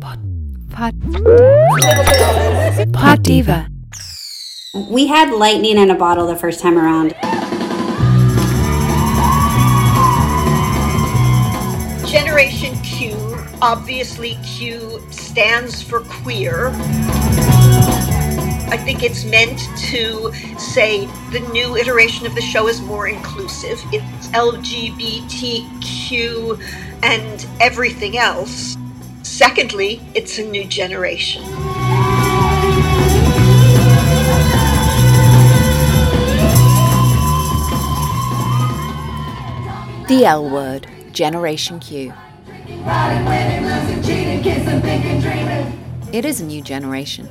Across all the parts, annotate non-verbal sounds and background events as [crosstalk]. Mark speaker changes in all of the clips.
Speaker 1: Pod, pod, pod diva.
Speaker 2: We had lightning in a bottle the first time around.
Speaker 3: Generation Q, obviously Q stands for queer. I think it's meant to say the new iteration of the show is more inclusive. It's LGBTQ and everything else. Secondly, it's a new generation.
Speaker 1: The L word, Generation Q. It is a new generation.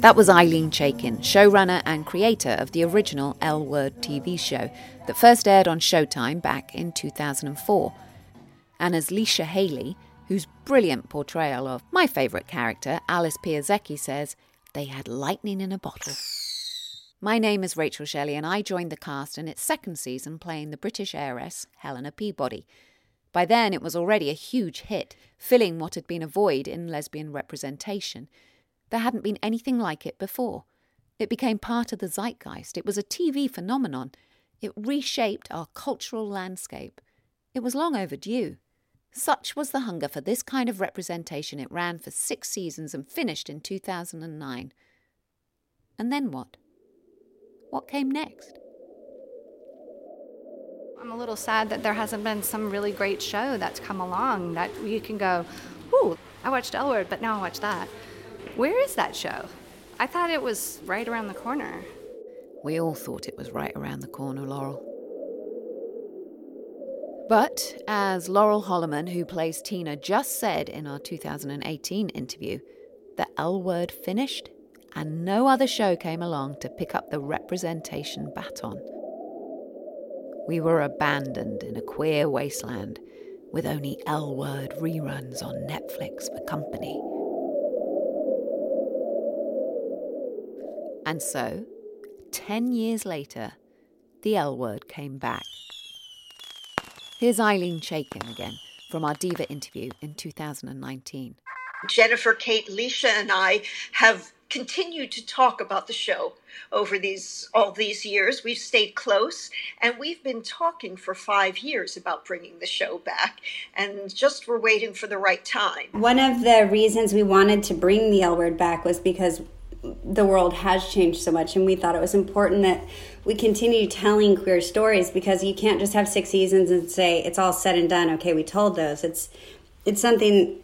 Speaker 1: That was Ilene Chaiken, showrunner and creator of the original L Word TV show that first aired on Showtime back in 2004. And as Leisha Hailey, whose brilliant portrayal of my favourite character, Alice Pieszecki, says, they had lightning in a bottle. My name is Rachel Shelley, and I joined the cast in its second season playing the British heiress Helena Peabody. By then, it was already a huge hit, filling what had been a void in lesbian representation. There hadn't been anything like it before. It became part of the zeitgeist. It was a TV phenomenon. It reshaped our cultural landscape. It was long overdue. Such was the hunger for this kind of representation, it ran for six seasons and finished in 2009. And then what? What came next?
Speaker 4: I'm a little sad that there hasn't been some really great show that's come along that you can go, ooh, I watched L Word, but now I watch that. Where is that show? I thought it was right around the corner.
Speaker 1: We all thought it was right around the corner, Laurel. But, as Laurel Holloman, who plays Tina, just said in our 2018 interview, the L word finished and no other show came along to pick up the representation baton. We were abandoned in a queer wasteland with only L word reruns on Netflix for company. And so, 10 years later, the L word came back. Here's Ilene Chaiken again from our Diva interview in 2019.
Speaker 3: Jennifer, Kate, Leisha, and I have continued to talk about the show over these all these years. We've stayed close, and we've been talking for five years about bringing the show back, and just we're waiting for the right time.
Speaker 2: One of the reasons we wanted to bring the L word back was because the world has changed so much, and we thought it was important that we continue telling queer stories because you can't just have six seasons and say it's all said and done. Okay, we told those. It's it's something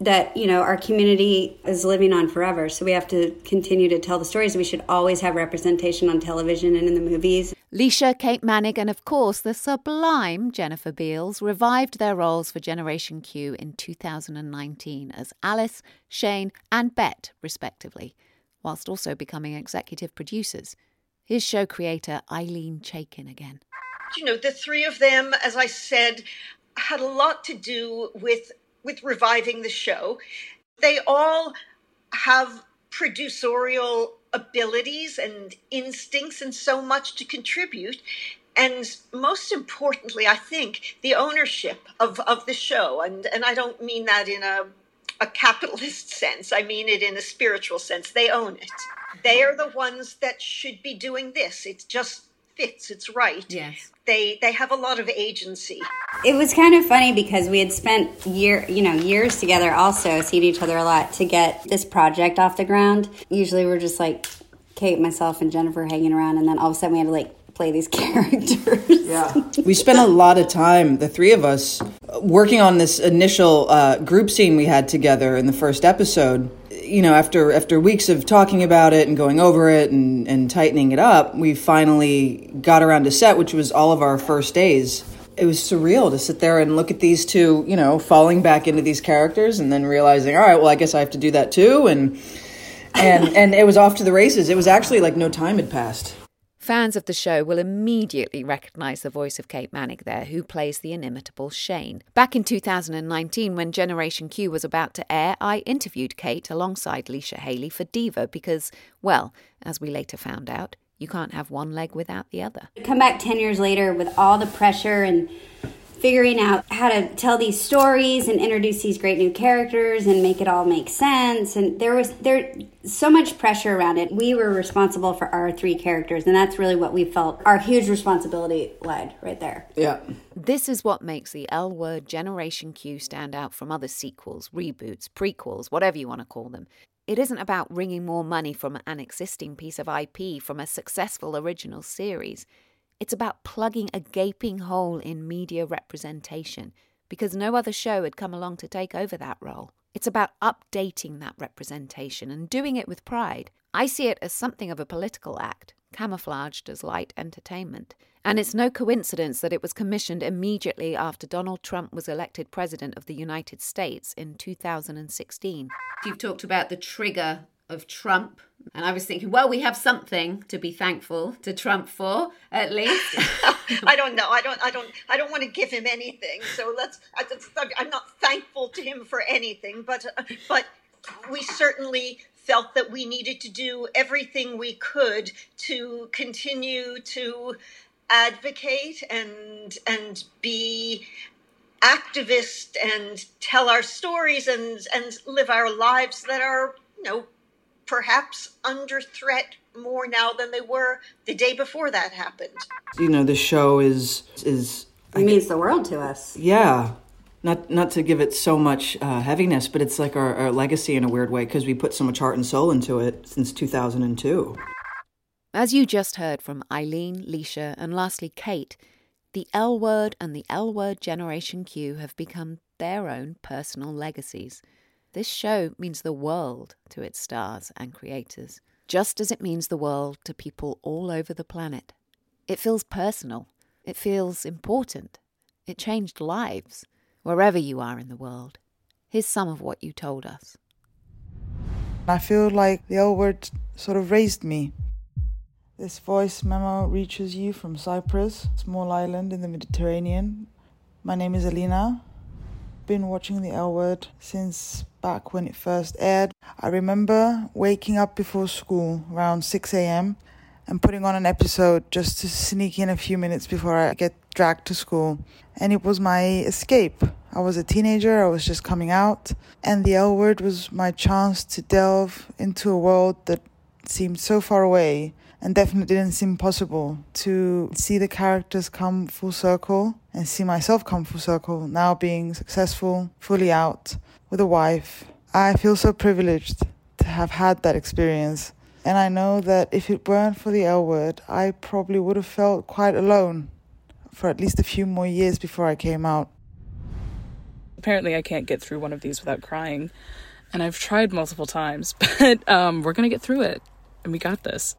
Speaker 2: that you know our community is living on forever so we have to continue to tell the stories we should always have representation on television and in the movies
Speaker 1: Leisha, Kate Moennig, and of course the sublime Jennifer Beals revived their roles for Generation Q in 2019 as Alice, Shane, and Bette, respectively, whilst also becoming executive producers. Here's show creator Ilene Chaiken again.
Speaker 3: You know, the three of them, as I said, had a lot to do with with reviving the show. They all have producerial abilities and instincts and so much to contribute. And most importantly, I think the ownership of, of the show. And, and I don't mean that in a, a capitalist [laughs] sense, I mean it in a spiritual sense. They own it. They are the ones that should be doing this. It just fits, it's right.
Speaker 1: Yes.
Speaker 3: they they have a lot of agency.
Speaker 2: It was kind of funny because we had spent year, you know, years together also, seeing each other a lot to get this project off the ground. Usually we're just like Kate, myself, and Jennifer hanging around, and then all of a sudden we had to like play these [laughs] characters.
Speaker 5: Yeah. we spent a lot of time, the three of us, working on this initial uh, group scene we had together in the first episode. You know, after after weeks of talking about it and going over it and, and tightening it up, we finally got around to set, which was all of our first days. It was surreal to sit there and look at these two, you know, falling back into these characters and then realizing, all right, well, I guess I have to do that too. And and and it was off to the races. It was actually like no time had passed.
Speaker 1: Fans of the show will immediately recognise the voice of Kate Moennig there, who plays the inimitable Shane. Back in 2019, when Generation Q was about to air, I interviewed Kate alongside Leisha Hailey for Diva because, well, as we later found out, you can't have one leg without the other.
Speaker 2: Come back 10 years later with all the pressure and figuring out how to tell these stories and introduce these great new characters and make it all make sense. And there was there so much pressure around it. We were responsible for our three characters and that's really what we felt our huge responsibility lied right there.
Speaker 5: Yeah.
Speaker 1: This is what makes the l word generation q stand out from other sequels reboots prequels whatever you want to call them. It isn't about wringing more money from an existing piece of ip from a successful original series it's about plugging a gaping hole in media representation because no other show had come along to take over that role. It's about updating that representation and doing it with pride. I see it as something of a political act, camouflaged as light entertainment. And it's no coincidence that it was commissioned immediately after Donald Trump was elected President of the United States in 2016. You've talked about the trigger of Trump. And I was thinking, well, we have something to be thankful to Trump for, at least. [laughs]
Speaker 3: I don't know. I don't. I don't. I don't want to give him anything. So let's. I, am not thankful to him for anything, but but we certainly felt that we needed to do everything we could to continue to advocate and and be activist and tell our stories and and live our lives that are you know perhaps under threat more now than they were the day before that happened.
Speaker 5: You know, the show is is
Speaker 2: it means the world to us.
Speaker 5: Yeah. Not not to give it so much uh, heaviness, but it's like our, our legacy in a weird way because we put so much heart and soul into it since 2002.
Speaker 1: As you just heard from Ilene, Leisha, and lastly Kate, the L word and the L word Generation Q have become their own personal legacies. This show means the world to its stars and creators, just as it means the world to people all over the planet. It feels personal, it feels important, it changed lives, wherever you are in the world. Here's some of what you told us.
Speaker 6: I feel like the L word sort of raised me. This voice memo reaches you from Cyprus, small island in the Mediterranean. My name is Alina been watching the L Word since back when it first aired. I remember waking up before school around 6 a.m. and putting on an episode just to sneak in a few minutes before I get dragged to school. And it was my escape. I was a teenager, I was just coming out, and the L Word was my chance to delve into a world that seemed so far away and definitely didn't seem possible to see the characters come full circle and see myself come full circle now being successful, fully out with a wife. I feel so privileged to have had that experience. And I know that if it weren't for the L word, I probably would have felt quite alone for at least a few more years before I came out.
Speaker 7: Apparently, I can't get through one of these without crying. And I've tried multiple times, [laughs] but um, we're going to get through it. And we got this.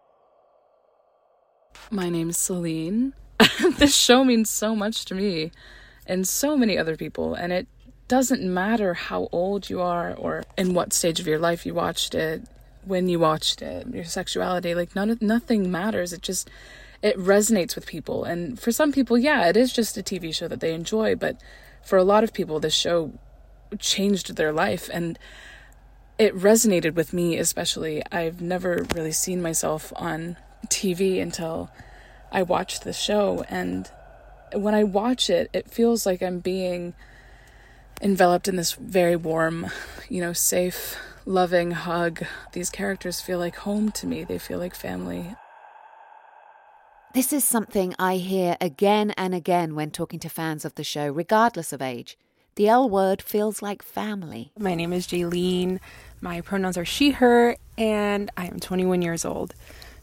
Speaker 7: My name is Celine. [laughs] this show means so much to me and so many other people, and it doesn't matter how old you are or in what stage of your life you watched it, when you watched it, your sexuality, like none nothing matters. It just it resonates with people. And for some people, yeah, it is just a TV show that they enjoy, but for a lot of people this show changed their life and it resonated with me especially. I've never really seen myself on TV until I watch the show. And when I watch it, it feels like I'm being enveloped in this very warm, you know, safe, loving hug. These characters feel like home to me, they feel like family.
Speaker 1: This is something I hear again and again when talking to fans of the show, regardless of age. The L word feels like family.
Speaker 8: My name is Jaylene. My pronouns are she, her, and I am 21 years old.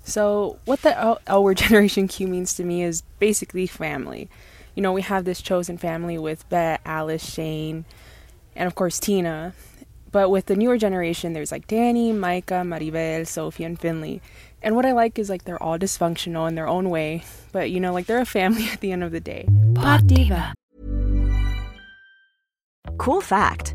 Speaker 8: So, what the L, L word [laughs] Generation Q means to me is basically family. You know, we have this chosen family with Bette, Alice, Shane, and of course Tina. But with the newer generation, there's like Dani, Micah, Maribel, Sophie, and Finley. And what I like is like they're all dysfunctional in their own way, but you know, like they're a family [laughs] at the end of the day.
Speaker 9: Pod Diva. Cool fact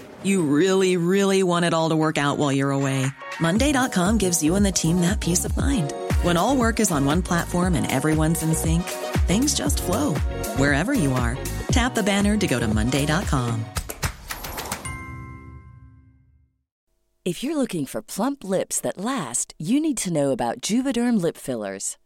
Speaker 10: You really, really want it all to work out while you're away. Monday.com gives you and the team that peace of mind. When all work is on one platform and everyone's in sync, things just flow wherever you are. Tap the banner to go to Monday.com.
Speaker 11: If you're looking for plump lips that last, you need to know about Juvederm lip fillers.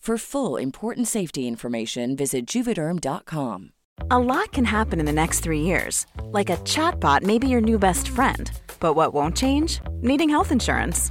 Speaker 11: For full important safety information, visit juvederm.com.
Speaker 9: A lot can happen in the next three years. Like a chatbot may be your new best friend. But what won't change? Needing health insurance.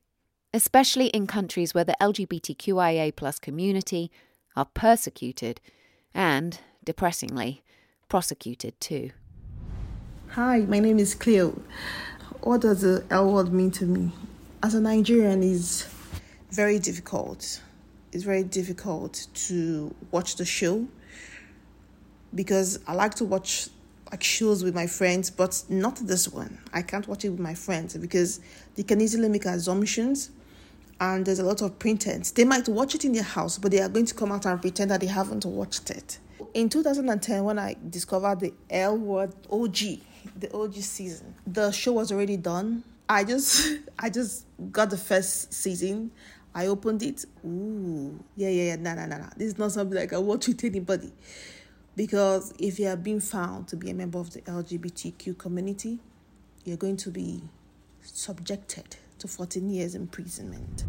Speaker 1: especially in countries where the LGBTQIA community are persecuted and, depressingly, prosecuted too.
Speaker 12: Hi, my name is Cleo. What does the L word mean to me? As a Nigerian, is very difficult. It's very difficult to watch the show because I like to watch like shows with my friends, but not this one. I can't watch it with my friends because they can easily make assumptions and there's a lot of pretense. They might watch it in their house, but they are going to come out and pretend that they haven't watched it. In 2010, when I discovered the L Word OG, the OG season, the show was already done. I just, [laughs] I just got the first season. I opened it. Ooh, yeah, yeah, yeah. Nah, nah, nah, nah. This is not something like I watch with anybody. Because if you are being found to be a member of the LGBTQ community, you're going to be subjected to 14 years imprisonment.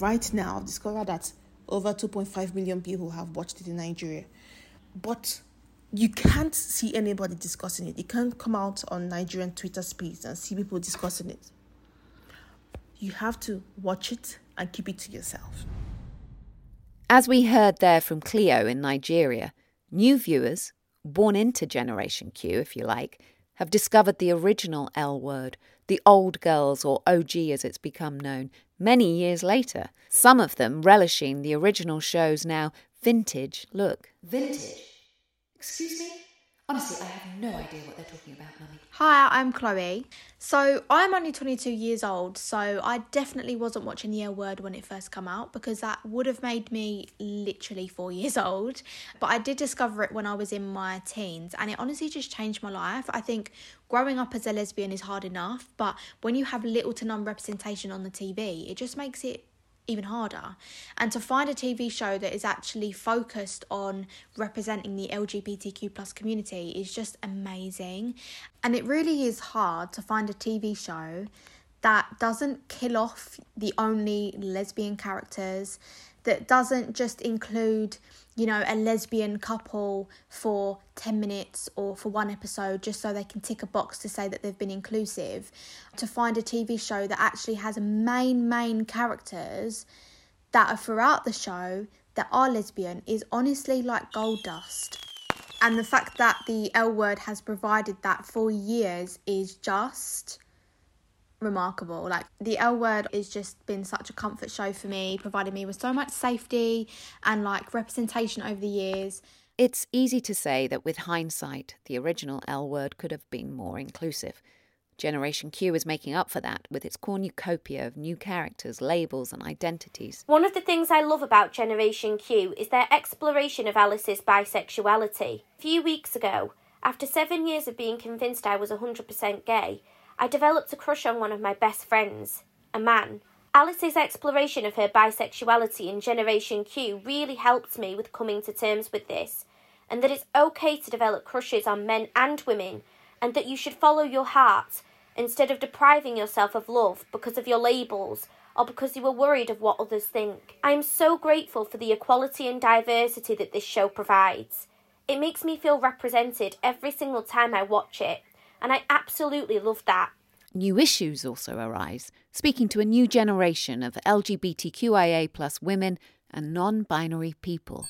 Speaker 12: Right now, I've discovered that over 2.5 million people have watched it in Nigeria. But you can't see anybody discussing it. You can't come out on Nigerian Twitter space and see people discussing it. You have to watch it and keep it to yourself.
Speaker 1: As we heard there from Cleo in Nigeria, new viewers, born into Generation Q, if you like, have discovered the original L word, the old girls, or OG as it's become known, many years later, some of them relishing the original show's now vintage look.
Speaker 13: Vintage? Excuse me?
Speaker 1: Honestly, I have no idea what they're talking about, Mummy.
Speaker 14: Hi, I'm Chloe. So I'm only 22 years old, so I definitely wasn't watching the L Word when it first came out because that would have made me literally four [laughs] years old. But I did discover it when I was in my teens, and it honestly just changed my life. I think growing up as a lesbian is hard enough, but when you have little to none representation on the TV, it just makes it even harder. And to find a TV show that is actually focused on representing the LGBTQ plus community is just amazing. And it really is hard to find a TV show that doesn't kill off the only lesbian characters, that doesn't just include you know, a lesbian couple for 10 minutes or for one episode just so they can tick a box to say that they've been inclusive, to find a TV show that actually has main, main characters that are throughout the show that are lesbian is honestly like gold dust. And the fact that the L word has provided that for years is just remarkable. Like the L word has just been such a comfort show for me, provided me with so much safety and like representation over the years.
Speaker 1: It's easy to say that with hindsight, the original L word could have been more inclusive. Generation Q is making up for that with its cornucopia of new characters, labels, and identities.
Speaker 15: One of the things I love about Generation Q is their exploration of Alice's bisexuality. A few weeks ago, after seven years of being convinced I was 100% gay, I developed a crush on one of my best friends, a man. Alice's exploration of her bisexuality in Generation Q really helped me with coming to terms with this, and that it's okay to develop crushes on men and women, and that you should follow your heart instead of depriving yourself of love because of your labels or because you are worried of what others think. I am so grateful for the equality and diversity that this show provides. It makes me feel represented every single time I watch it, and I absolutely love that.
Speaker 1: New issues also arise, speaking to a new generation of LGBTQIA plus women and non binary people.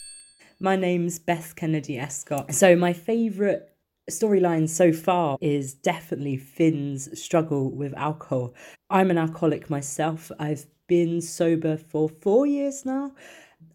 Speaker 16: My name's Beth Kennedy Escott. So, my favourite storyline so far is definitely Finn's struggle with alcohol. I'm an alcoholic myself. I've been sober for four years now,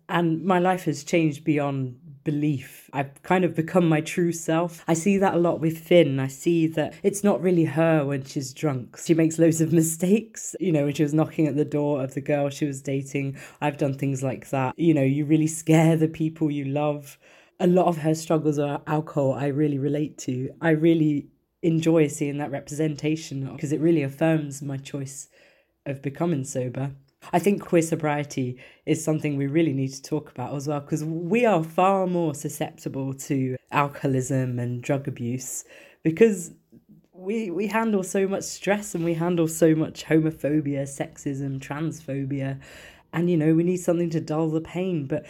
Speaker 16: and my life has changed beyond belief. I've kind of become my true self. I see that a lot with Finn. I see that it's not really her when she's drunk. She makes loads of [laughs] mistakes. You know, when she was knocking at the door of the girl she was dating, I've done things like that. You know, you really scare the people you love. A lot of her struggles are alcohol, I really relate to. I really enjoy seeing that representation because it really affirms my choice of becoming sober. I think queer sobriety is something we really need to talk about as well because we are far more susceptible to alcoholism and drug abuse because we we handle so much stress and we handle so much homophobia, sexism, transphobia and you know we need something to dull the pain. But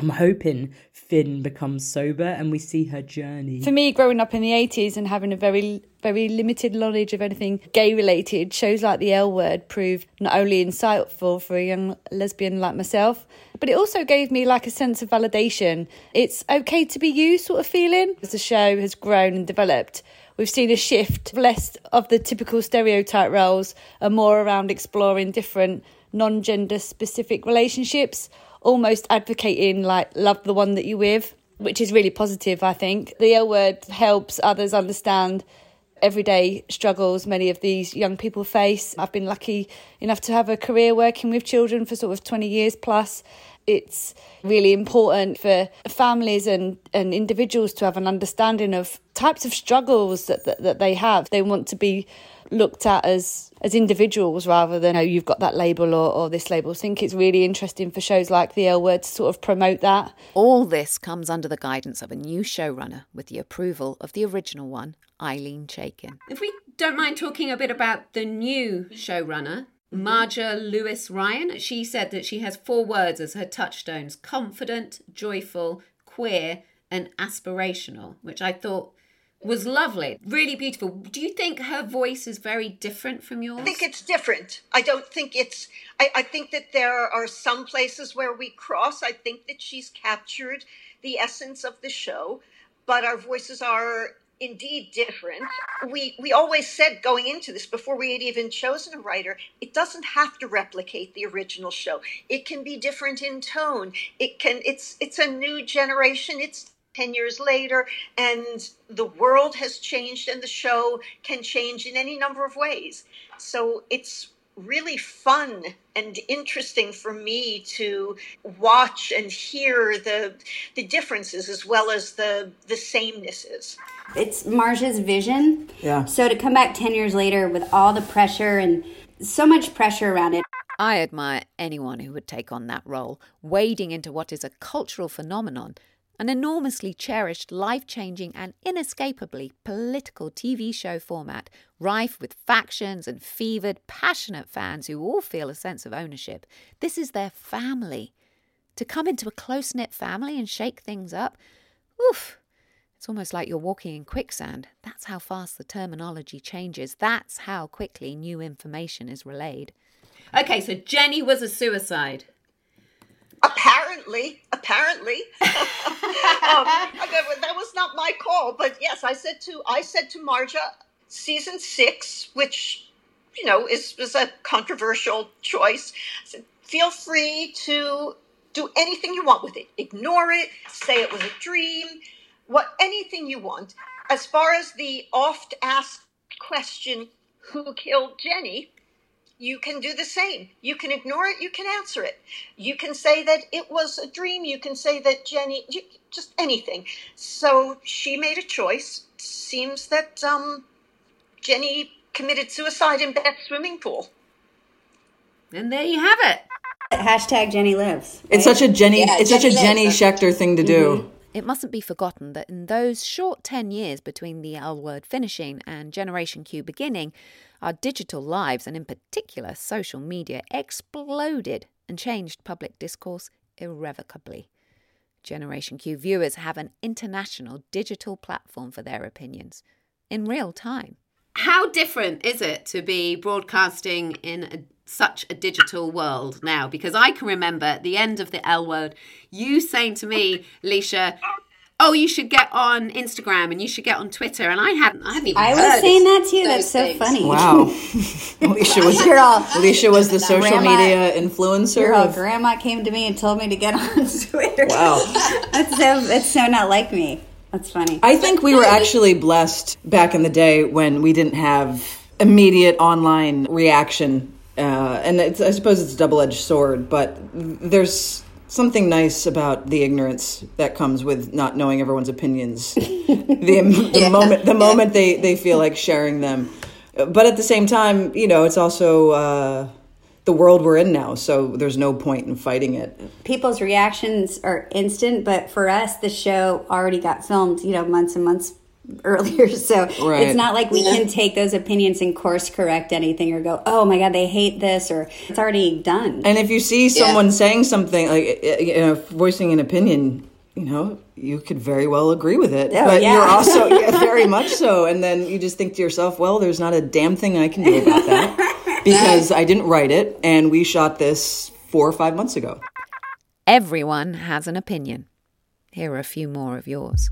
Speaker 16: I'm hoping Finn becomes sober and we see her journey.
Speaker 17: For me, growing up in the 80s and having a very, very limited knowledge of anything gay related, shows like the L word proved not only insightful for a young lesbian like myself, but it also gave me like a sense of validation. It's okay to be you sort of feeling. As the show has grown and developed, we've seen a shift less of the typical stereotype roles and more around exploring different non gender specific relationships almost advocating like love the one that you're with, which is really positive, I think. The L word helps others understand everyday struggles many of these young people face. I've been lucky enough to have a career working with children for sort of 20 years plus. It's really important for families and, and individuals to have an understanding of types of struggles that, that, that they have. They want to be looked at as as individuals rather than oh, you've got that label or, or this label. I think it's really interesting for shows like The L Word to sort of promote that.
Speaker 1: All this comes under the guidance of a new showrunner with the approval of the original one, Ilene Chaiken.
Speaker 18: If we don't mind talking a bit about the new showrunner, Marja Lewis Ryan, she said that she has four words as her touchstones confident, joyful, queer, and aspirational, which I thought was lovely, really beautiful. Do you think her voice is very different from yours?
Speaker 3: I think it's different. I don't think it's, I, I think that there are some places where we cross. I think that she's captured the essence of the show, but our voices are indeed different. We we always said going into this before we had even chosen a writer, it doesn't have to replicate the original show. It can be different in tone. It can it's it's a new generation. It's 10 years later, and the world has changed, and the show can change in any number of ways. So it's really fun and interesting for me to watch and hear the the differences as well as the the samenesses.
Speaker 2: It's Marja's vision.
Speaker 5: Yeah.
Speaker 2: So to come back 10 years later with all the pressure and so much pressure around it.
Speaker 1: I admire anyone who would take on that role, wading into what is a cultural phenomenon, an enormously cherished, life changing, and inescapably political TV show format, rife with factions and fevered, passionate fans who all feel a sense of ownership. This is their family. To come into a close knit family and shake things up, oof, it's almost like you're walking in quicksand. That's how fast the terminology changes. That's how quickly new information is relayed.
Speaker 18: Okay, so Jenny was a suicide.
Speaker 3: Apparently, apparently, [laughs] um, that, was not my call. But yes, I said to I said to Marja, season six, which you know is was a controversial choice. Said, feel free to do anything you want with it. Ignore it. Say it was a dream. What anything you want. As far as the oft asked question, who killed Jenny? You can do the same. You can ignore it, you can answer it. You can say that it was a dream, you can say that Jenny, just anything. So she made a choice. Seems that um, Jenny committed suicide in Beth's swimming pool.
Speaker 18: And there you have it.
Speaker 2: Hashtag Jenny lives.
Speaker 5: It's such a Jenny.
Speaker 2: Yeah,
Speaker 5: it's such a
Speaker 2: Jenny
Speaker 5: Jenny
Speaker 2: lives.
Speaker 5: Schecter thing to do.
Speaker 1: It mustn't be forgotten that in those short 10 years between the L word finishing and Generation Q beginning, our digital lives, and in particular social media, exploded and changed public discourse irrevocably. Generation Q viewers have an international digital platform for their opinions in real time.
Speaker 18: How different is it to be broadcasting in a, such a digital world now? Because I can remember at the end of the L word, you saying to me, Leisha, oh, you should get on Instagram and you should get on Twitter. And I hadn't, I hadn't even
Speaker 2: I
Speaker 18: heard
Speaker 2: was saying that too.
Speaker 18: those
Speaker 2: That's so
Speaker 18: things.
Speaker 2: funny.
Speaker 5: Wow. [laughs] Alicia was
Speaker 2: You're all-
Speaker 5: Alicia was the [laughs] social
Speaker 2: Grandma-
Speaker 5: media influencer.
Speaker 2: Your
Speaker 5: of-
Speaker 2: grandma came to me and told me to get [laughs] on Twitter.
Speaker 5: Wow.
Speaker 2: that's so that's so not like me. That's funny.
Speaker 5: I think we were actually blessed back in the day when we didn't have immediate online reaction. Uh, and it's, I suppose it's a double edged sword, but there's something nice about the ignorance that comes with not knowing everyone's opinions. [laughs] the the moment the moment they, they feel like sharing them. But at the same time, you know, it's also uh, the world we're in now, so there's no point in fighting it.
Speaker 2: People's reactions are instant, but for us, the show already got filmed, you know, months and months earlier. [laughs] So
Speaker 5: Right.
Speaker 2: it's not like we can take those opinions and course correct anything or go, oh my God, they hate this, or it's already done.
Speaker 5: And if you see someone saying something like uh, you know, voicing an opinion, you know, you could very well agree with it.
Speaker 2: Oh,
Speaker 5: but
Speaker 2: yeah.
Speaker 5: you're also [laughs] yeah, very much so. And then you just think to yourself, well, there's not a damn thing I can do about that [laughs] because I didn't write it, and we shot this four or five months ago.
Speaker 1: Everyone has an opinion. Here are a few more of yours.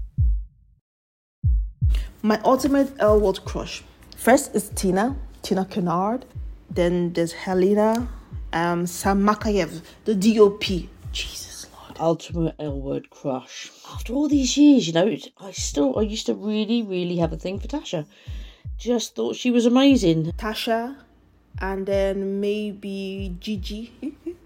Speaker 12: My ultimate L Word crush. First is Tina, Tina Kennard. Then there's Helena, um, Sam Makayev, the DOP. Jesus Lord.
Speaker 19: Ultimate L word crush. After all these years, you know, I still, I used to really, really have a thing for Tasha. Just thought she was amazing.
Speaker 12: Tasha, and then maybe Gigi.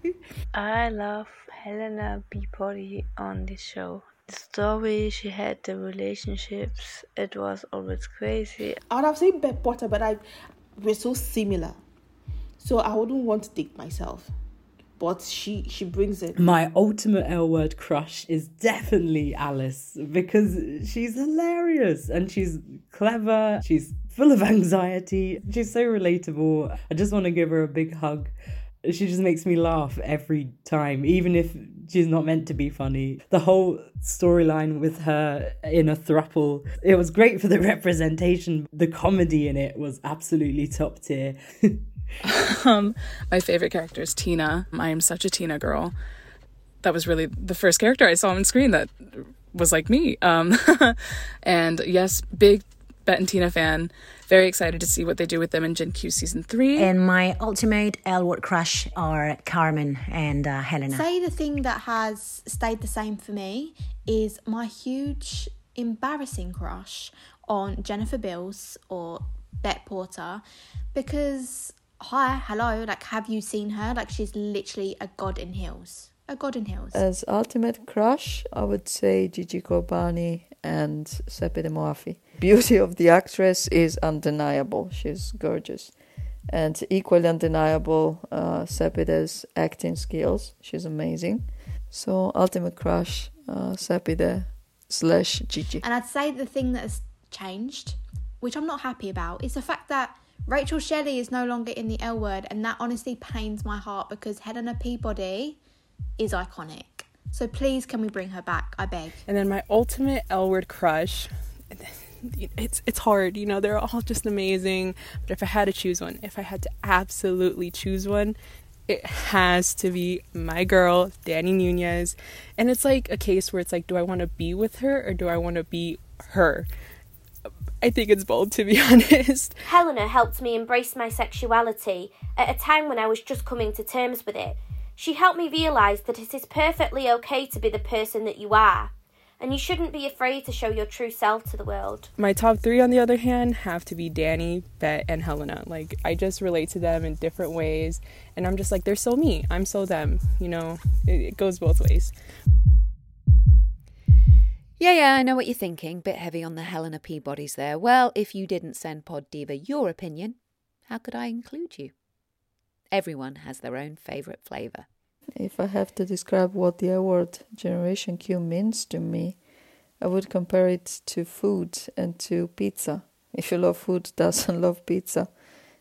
Speaker 12: [laughs]
Speaker 20: I love Helena Peabody on this show. The story she had, the relationships, it was always crazy.
Speaker 12: I would have said Beth Potter, but I we're so similar, so I wouldn't want to date myself. But she she brings it.
Speaker 16: My ultimate L word crush is definitely Alice because she's hilarious and she's clever. She's full of [laughs] anxiety. She's so relatable. I just want to give her a big hug. She just makes me laugh every time, even if she's not meant to be funny. The whole storyline with her in a thruple, it was great for the [laughs] representation. The comedy in it was absolutely top tier. [laughs]
Speaker 7: um, my favorite character is Tina. I am such a Tina girl. That was really the first character I saw on screen that was like me. Um, [laughs] and yes, big Bette and Tina fan. Very excited to see what they do with them in Gen Q season three.
Speaker 21: And my ultimate L word crush are Carmen and uh, Helena.
Speaker 14: Say the thing that has stayed the same for me is my huge embarrassing crush on Jennifer Beals or Bette Porter because hi, hello, like have you seen her? Like she's literally a god in heels. A god in heels.
Speaker 22: As ultimate crush, I would say Gigi Ghorbani and Sepideh Moafi. Beauty of the actress is undeniable. She's gorgeous. And equally undeniable, uh, Sepideh's acting skills. She's amazing. So ultimate crush, uh, Sepideh slash Gigi.
Speaker 14: And I'd say the thing that has changed, which I'm not happy about, is the fact that Rachel Shelley is no longer in the L word, and that honestly pains my heart because Helena Peabody is iconic. So please, can we bring her back? I beg.
Speaker 8: And then my ultimate L word crush. It's it's hard, you know. They're all just amazing. But if I had to choose one, if I had to absolutely choose one, it has to be my girl, Dani Nunez. And it's like a case where it's like, do I want to be with her or do I want to be her? I think it's bold, to be [laughs] honest.
Speaker 15: Helena helped me embrace my sexuality at a time when I was just coming to terms with it. She helped me realise that it is perfectly okay to be the person that you are, and you shouldn't be afraid to show your true self to the world.
Speaker 8: My top three, on the other hand, have to be Dani, Bette, and Helena. Like, I just relate to them in different ways, and I'm just like, they're so me, I'm so them, you know? It, it goes both ways.
Speaker 1: Yeah, yeah, I know what you're thinking. Bit heavy on the Helena Peabodys there. Well, if you didn't send Pod Diva your opinion, how could I include you? Everyone has their own favourite flavour.
Speaker 22: If I have to describe what the L Word Generation Q means to me, I would compare it to food and to pizza. If you love food, [laughs] doesn't love pizza,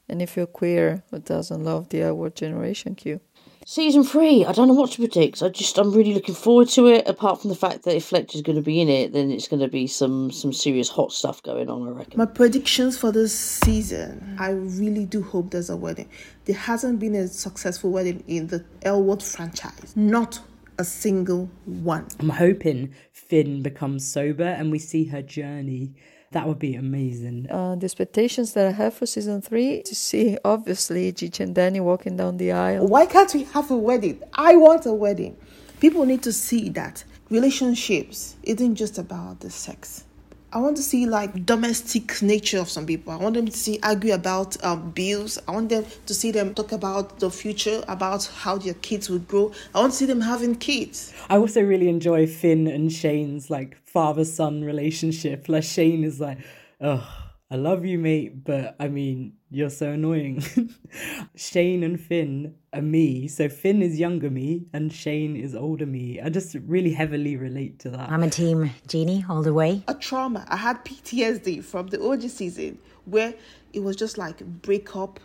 Speaker 22: and if you're queer, who doesn't love the L Word Generation Q.
Speaker 19: Season three, I don't know what to predict. I just I'm really looking forward to it. Apart from the fact that if Fletcher's going to be in it, then it's going to be some some serious hot stuff going on. I reckon.
Speaker 12: My predictions for this season, I really do hope there's a wedding. There hasn't been a successful wedding in the L Word franchise. Not a single one.
Speaker 16: I'm hoping Finn becomes sober and we see her journey. That would be amazing.
Speaker 22: Uh, the expectations that I have for season three to see, obviously, Gigi and Dani walking down the aisle.
Speaker 12: Why can't we have a wedding? I want a wedding. People need to see that relationships isn't just about the sex. I want to see like domestic nature of some people. I want them to see argue about um, bills. I want them to see them talk about the future, about how their kids would grow. I want to see them having kids.
Speaker 16: I also really enjoy Finn and Shane's like father son relationship. Like Shane is like, oh, I love you, mate, but I mean, you're so annoying. [laughs] Shane and Finn are me. So Finn is younger me and Shane is older me. I just really heavily relate to that.
Speaker 21: I'm a team Jeannie all the way.
Speaker 12: A trauma. I had PTSD from the OG season where it was just like breakup,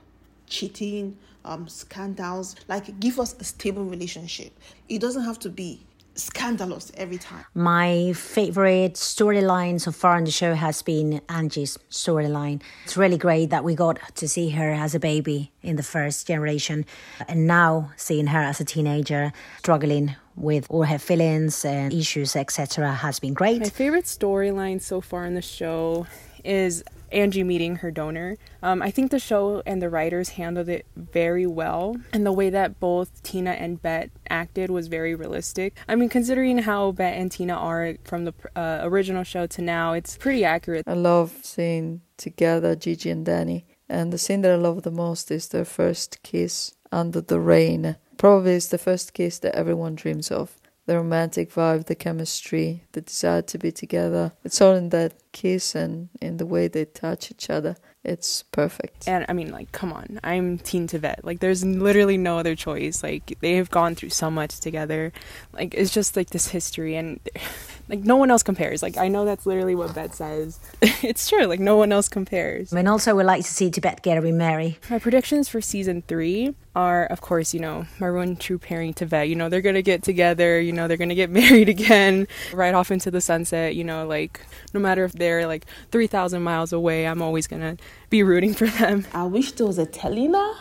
Speaker 12: cheating, um, scandals. Like, give us a stable relationship. It doesn't have to be scandalous every time.
Speaker 21: My favorite storyline so far on the show has been Angie's storyline. It's really great that we got to see her as a baby in the first generation and now seeing her as a teenager struggling with all her feelings and issues etc has been great.
Speaker 8: My favorite storyline so far in the show is Angie meeting her donor. Um, I think the show and the writers handled it very well, and the way that both Tina and Bette acted was very realistic. I mean, considering how Bette and Tina are from the uh, original show to now, it's pretty accurate.
Speaker 22: I love seeing together Gigi and Dani, and the scene that I love the most is their first kiss under the rain. Probably it's the first kiss that everyone dreams of the romantic vibe, the chemistry, the desire to be together. It's all in that kiss and in the way they touch each other. It's perfect.
Speaker 8: And I mean, like, come on, I'm Teen Tibette. Like, there's literally no other choice. Like, they have gone through so much together. Like, it's just like this history, and [laughs] like, no one else compares. Like, I know that's literally what Bette says. [laughs] it's true. Like, no one else compares.
Speaker 21: I mean, also, we like to see Tibette get a remarry.
Speaker 8: My predictions for season three are, of course, you know, Maroon True pairing Tibette. You know, they're gonna get together. You know, they're gonna get [laughs] married again, right off into the sunset. You know, like no matter if they're like three thousand miles away, I'm always gonna be rooting for them.
Speaker 12: I wish there was a Telina,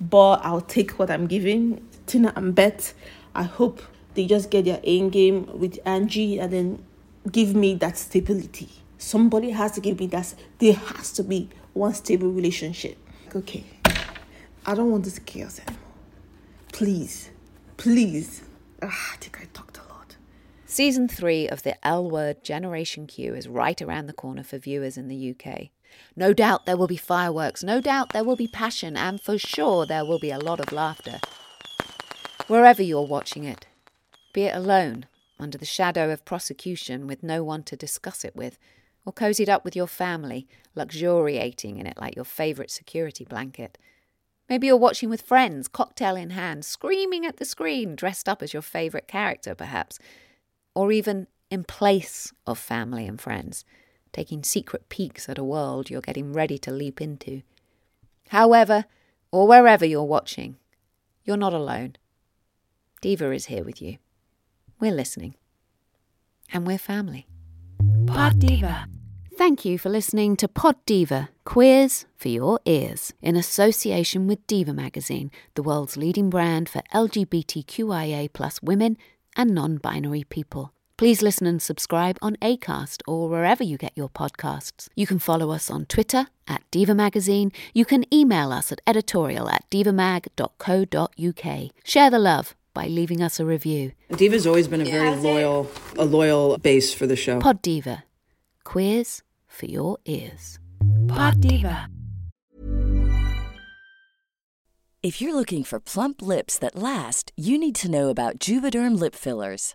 Speaker 12: but I'll take what I'm giving. Tina and Bette. I hope they just get their end game with Angie and then give me that stability. Somebody has to give me that. There has to be one stable relationship. Okay. I don't want this chaos anymore. Please, please. Ah, I think I talked a lot.
Speaker 1: Season 3 of the L Word Generation Q is right around the corner for viewers in the UK. No doubt there will be fireworks, no doubt there will be passion, and for sure there will be a lot of laughter. Wherever you're watching it, be it alone, under the shadow of prosecution with no one to discuss it with, or cozied up with your family, luxuriating in it like your favourite security blanket. Maybe you're watching with friends, cocktail in hand, screaming at the screen, dressed up as your favourite character, perhaps, or even in place of family and friends, taking secret peeks at a world you're getting ready to leap into. However, or wherever you're watching, you're not alone. Diva is here with you. We're listening. And we're family.
Speaker 23: Pod Diva.
Speaker 1: Thank you for listening to Pod Diva Queers for Your Ears in association with Diva Magazine, the world's leading brand for LGBTQIA plus women and non binary people. Please listen and subscribe on ACAST or wherever you get your podcasts. You can follow us on Twitter at Diva Magazine. You can email us at editorial at divamag.co.uk. Share the love by leaving us a review.
Speaker 5: Diva's always been a very loyal, a loyal base for the show.
Speaker 1: Pod Diva. Queers for your ears.
Speaker 23: Pod Diva.
Speaker 11: If you're looking for plump lips that last, you need to know about Juvederm lip fillers.